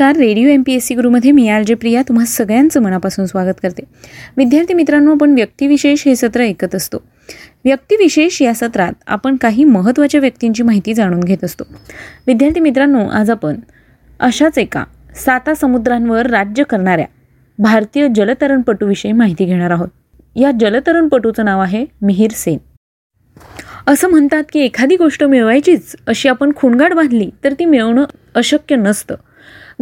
नमस्कार. Radio M P S C गुरुमध्ये मी R J Priya. तुम्हा सगळ्यांचं मनापासून स्वागत करते. विद्यार्थी मित्रांनो आपण व्यक्तिविशेष हे सत्र ऐकत असतो. व्यक्तिविशेष या सत्रात आपण काही महत्त्वाच्या व्यक्तींची माहिती जाणून घेत असतो. विद्यार्थी मित्रांनो आज आपण अशाच एका साता समुद्रांवर राज्य करणाऱ्या भारतीय जलतरणपटूविषयी माहिती घेणार आहोत. या जलतरणपटूचं नाव आहे मिहीर सेन. असं म्हणतात की एखादी गोष्ट मिळवायचीच अशी आपण खुणगाड बांधली तर ती मिळवणं अशक्य नसतं.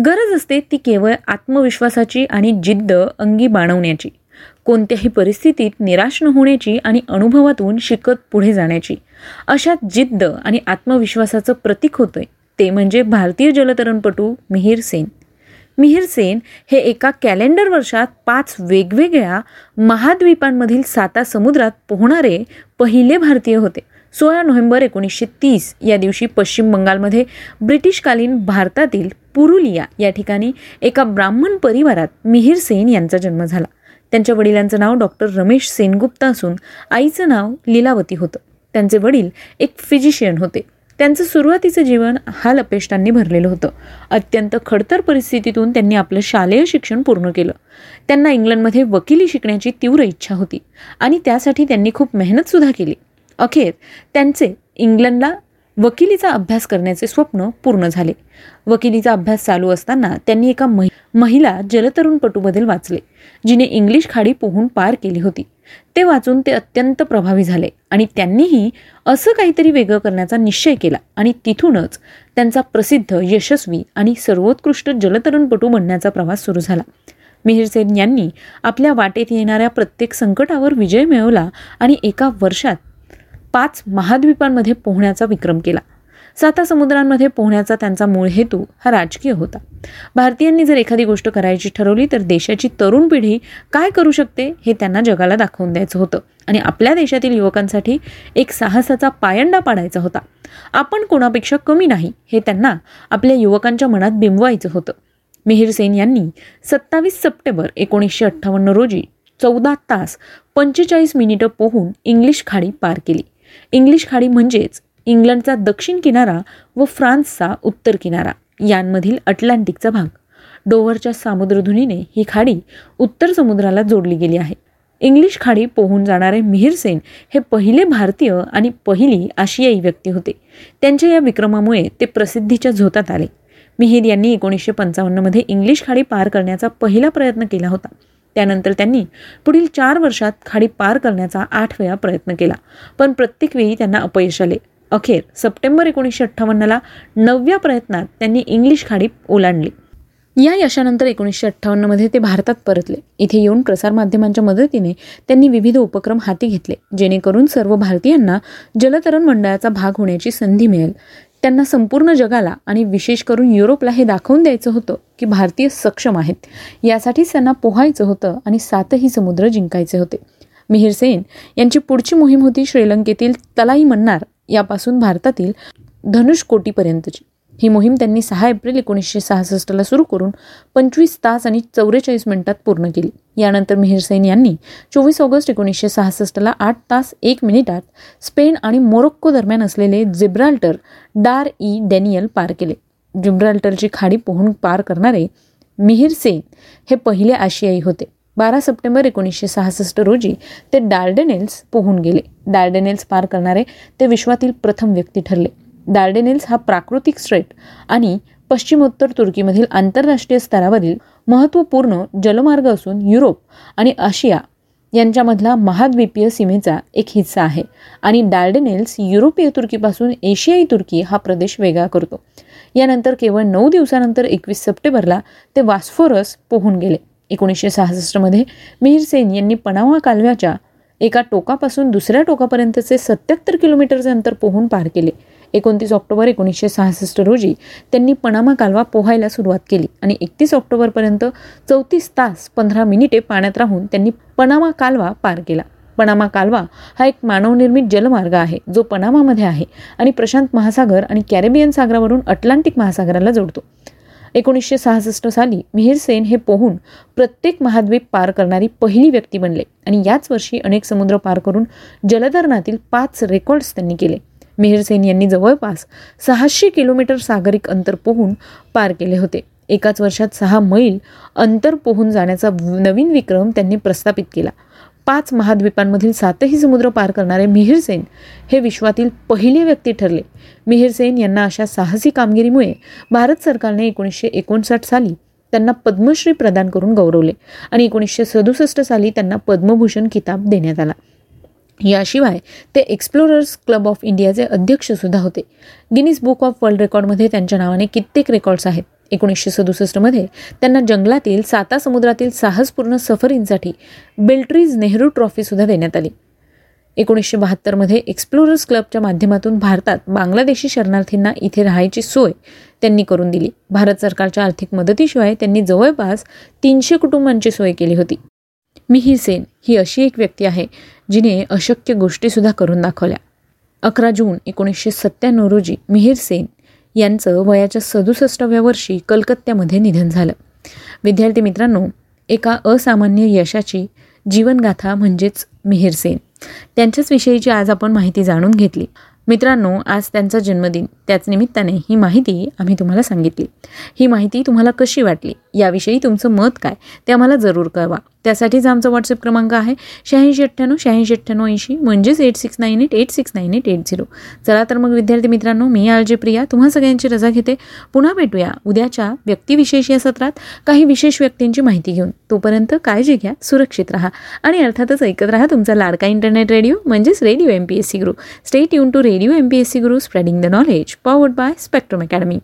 गरज असते ती केवळ आत्मविश्वासाची आणि जिद्द अंगी बाणवण्याची. कोणत्याही परिस्थितीत निराश न होण्याची आणि अनुभवातून शिकत पुढे जाण्याची. अशा जिद्द आणि आत्मविश्वासाचं प्रतीक होतंय. ते म्हणजे भारतीय जलतरणपटू मिहीर सेन. मिहीर सेन हे एका कॅलेंडर वर्षात पाच वेगवेगळ्या महाद्वीपांमधील साता समुद्रात पोहणारे पहिले भारतीय होते. सोळा नोव्हेंबर एकोणीसशे तीस या दिवशी पश्चिम बंगालमध्ये ब्रिटिशकालीन भारतातील पुरुलिया या ठिकाणी एका ब्राह्मण परिवारात मिहीर सेन यांचा जन्म झाला. त्यांच्या वडिलांचं नाव डॉक्टर रमेश सेनगुप्ता असून आईचं नाव लीलावती होतं. त्यांचे वडील एक फिजिशियन होते. त्यांचं सुरुवातीचं जीवन हाल अपेष्टांनी भरलेलं होतं. अत्यंत खडतर परिस्थितीतून त्यांनी आपलं शालेय शिक्षण पूर्ण केलं. त्यांना इंग्लंडमध्ये वकिली शिकण्याची तीव्र इच्छा होती आणि त्यासाठी त्यांनी खूप मेहनतसुद्धा केली. अखेर त्यांचे इंग्लंडला वकिलीचा अभ्यास करण्याचे स्वप्न पूर्ण झाले. वकिलीचा अभ्यास चालू असताना त्यांनी एका महि महिला जलतरुणपटूबद्दल वाचले जिने इंग्लिश खाडी पोहून पार केली होती. ते वाचून ते अत्यंत प्रभावी झाले आणि त्यांनीही असं काहीतरी वेगळं करण्याचा निश्चय केला आणि तिथूनच त्यांचा प्रसिद्ध यशस्वी आणि सर्वोत्कृष्ट जलतरुणपटू बनण्याचा प्रवास सुरू झाला. मिहिरसेन यांनी आपल्या वाटेत येणाऱ्या प्रत्येक संकटावर विजय मिळवला आणि एका वर्षात पाच महाद्वीपांमध्ये पोहण्याचा विक्रम केला. साता समुद्रांमध्ये पोहण्याचा त्यांचा मूळ हेतू हा राजकीय होता. भारतीयांनी जर एखादी गोष्ट करायची ठरवली तर देशाची तरुण पिढी काय करू शकते हे त्यांना जगाला दाखवून द्यायचं होतं. आणि आपल्या देशातील युवकांसाठी एक साहसाचा पायंडा पाडायचा होता. आपण कोणापेक्षा कमी नाही हे त्यांना आपल्या युवकांच्या मनात बिंबवायचं होतं. मिहीर सेन यांनी सत्तावीस सप्टेंबर एकोणीसशे अठ्ठावन्न रोजी चौदा तास पंचेचाळीस मिनिटं पोहून इंग्लिश खाडी पार केली. इंग्लिश खाडी म्हणजेच इंग्लंडचा दक्षिण किनारा व फ्रान्सचा उत्तर किनारा यांमधील अटलांटिकचा भाग. डोव्हरच्या सामुद्रधुनीने ही खाडी उत्तर समुद्राला जोडली गेली आहे. इंग्लिश खाडी पोहून जाणारे मिहीर सेन हे पहिले भारतीय आणि पहिली आशियाई व्यक्ती होते. त्यांच्या या विक्रमामुळे ते प्रसिद्धीच्या झोतात आले. मिहीर यांनी एकोणीसशे पंचावन्नमध्ये इंग्लिश खाडी पार करण्याचा पहिला प्रयत्न केला होता. त्यानंतर त्यांनी पुढील चार वर्षात खाडी पार करण्याचा आठ वेळा प्रयत्न केला. पण प्रत्येक वेळी त्यांना अपयश आले. अखेर सप्टेंबर एकोणीसशे अठ्ठावन्नला नवव्या प्रयत्नात त्यांनी इंग्लिश खाडी ओलांडली. या यशानंतर एकोणीसशे अठ्ठावन्नमध्ये ते भारतात परतले. इथे येऊन प्रसारमाध्यमांच्या मदतीने त्यांनी विविध उपक्रम हाती घेतले जेणेकरून सर्व भारतीयांना जलतरण मंडळाचा भाग होण्याची संधी मिळेल. त्यांना संपूर्ण जगाला आणि विशेष करून युरोपला हे दाखवून द्यायचं होतं की भारतीय सक्षम आहेत. यासाठीच त्यांना पोहायचं होतं आणि सातही समुद्र जिंकायचे होते. मिहीर सेन यांची पुढची मोहीम होती श्रीलंकेतील तलाई मन्नार यापासून भारतातील धनुषकोटीपर्यंतची ही मोहीम त्यांनी सहा एप्रिल एकोणीसशे सहासष्टला सुरू करून पंचवीस तास आणि चौवेचाळीस मिनिटात पूर्ण केली. यानंतर मिहिर सेन यांनी चोवीस ऑगस्ट एकोणीसशे सहासष्टला आठ तास एक मिनिटात स्पेन आणि मोरोक्को दरम्यान असलेले जिब्राल्टर डार ई डॅनियल पार केले. जिब्राल्टरची खाडी पोहून पार करणारे मिहीर सेन हे पहिले आशियाई होते. बारा सप्टेंबर एकोणीसशे सहासष्ट रोजी ते डार्डेनेल्स पोहून गेले. डार्डेनेल्स पार करणारे ते विश्वातील प्रथम व्यक्ती ठरले. डार्डेनेल्स हा प्राकृतिक स्ट्रेट आणि पश्चिमोत्तर तुर्कीमधील आंतरराष्ट्रीय स्तरावरील महत्त्वपूर्ण जलमार्ग असून युरोप आणि आशिया यांच्यामधला महाद्वीपीय सीमेचा एक हिस्सा आहे आणि डार्डेनेल्स युरोपीय तुर्कीपासून एशियाई तुर्की हा प्रदेश वेगळा करतो. यानंतर केवळ नऊ दिवसानंतर एकवीस सप्टेंबरला ते वास्फोरस पोहून गेले. एकोणीसशे सहासष्टमध्ये मिहीर सेन यांनी पनावा कालव्याच्या एका टोकापासून दुसऱ्या टोकापर्यंतचे सत्याहत्तर किलोमीटरचे अंतर पोहून पार केले. एकोणतीस ऑक्टोबर एकोणीसशे सहासष्ट रोजी त्यांनी पनामा कालवा पोहायला सुरुवात केली आणि एकतीस ऑक्टोबरपर्यंत चौतीस तास पंधरा मिनिटे पाण्यात राहून त्यांनी पनामा कालवा पार केला. पनामा कालवा हा एक मानवनिर्मित जलमार्ग आहे जो पनामामध्ये आहे आणि प्रशांत महासागर आणि कॅरेबियन सागरावरून अटलांटिक महासागराला जोडतो. एकोणीसशे सहासष्ट साली मिहीर सेन हे पोहून प्रत्येक महाद्वीप पार करणारी पहिली व्यक्ती बनले आणि याच वर्षी अनेक समुद्र पार करून जलधरणातील पाच रेकॉर्ड्स त्यांनी केले. मिहीर यांनी जवळपास सहाशे किलोमीटर सागरिक अंतर पोहून पार केले होते. एकाच वर्षात सहा मैल अंतर पोहून जाण्याचा नवीन विक्रम त्यांनी प्रस्थापित केला. पाच महाद्वीपांमधील सातही समुद्र पार करणारे मिहिरसेन हे विश्वातील पहिले व्यक्ती ठरले. मिहिरसेन यांना अशा साहसी कामगिरीमुळे भारत सरकारने एकोणीसशे एकोणसाठ साली त्यांना पद्मश्री प्रदान करून गौरवले आणि एकोणीसशे सदुसष्ट साली त्यांना पद्मभूषण किताब देण्यात आला. याशिवाय ते एक्सप्लोरर्स क्लब ऑफ इंडियाचे अध्यक्षसुद्धा होते. गिनीज बुक ऑफ वर्ल्ड रेकॉर्डमध्ये त्यांच्या नावाने कित्येक रेकॉर्ड्स आहेत. एकोणीसशे सदुसष्टमध्ये त्यांना जंगलातील साता समुद्रातील साहसपूर्ण सफरींसाठी बेल्ट्रीज नेहरू ट्रॉफीसुद्धा देण्यात आली. एकोणीसशे बहात्तरमध्ये एक्सप्लोरर्स क्लबच्या माध्यमातून भारतात बांगलादेशी शरणार्थींना इथे राहायची सोय त्यांनी करून दिली. भारत सरकारच्या आर्थिक मदतीशिवाय त्यांनी जवळपास तीनशे कुटुंबांची सोय केली होती. मिही सेन ही अशी एक व्यक्ती आहे जिने अशक्य गोष्टीसुद्धा करून दाखवल्या. अकरा जून एकोणीसशे सत्त्याण्णव रोजी मिहीर सेन यांचं वयाच्या सदुसष्टाव्या वर्षी कलकत्त्यामध्ये निधन झालं. विद्यार्थी मित्रांनो एका असामान्य यशाची जीवनगाथा म्हणजेच मिहीर सेन. त्यांच्याच विषयीची आज आपण माहिती जाणून घेतली. मित्रांनो आज त्यांचा जन्मदिन. त्याच निमित्ताने ही माहिती आम्ही तुम्हाला सांगितली. ही माहिती तुम्हाला कशी वाटली? याविषयी तुमचं मत काय? ते आम्हाला जरूर कळवा. त्यासाठीच आमचा व्हॉट्सअप क्रमांक आहे शहाऐंशी अठ्ठ्याण्णव शहाऐंशी अठ्ठ्याण्णव ऐंशी म्हणजेच eight six nine eight eight six nine eight eight zero चला तर मग विद्यार्थी मित्रांनो मी आर जे प्रिया. तुम्हा सगळ्यांची रजा घेते. पुन्हा भेटूया उद्याच्या व्यक्तिविशेष या सत्रात काही विशेष व्यक्तींची माहिती घेऊन. तोपर्यंत काळजी घ्या सुरक्षित राहा आणि अर्थातच ऐकत राहा तुमचा लाडका इंटरनेट रेडिओ म्हणजेच radio M P S C Guru stay युन to radio Radio MBSC Guru spreading the knowledge powered by Spectrum Academy.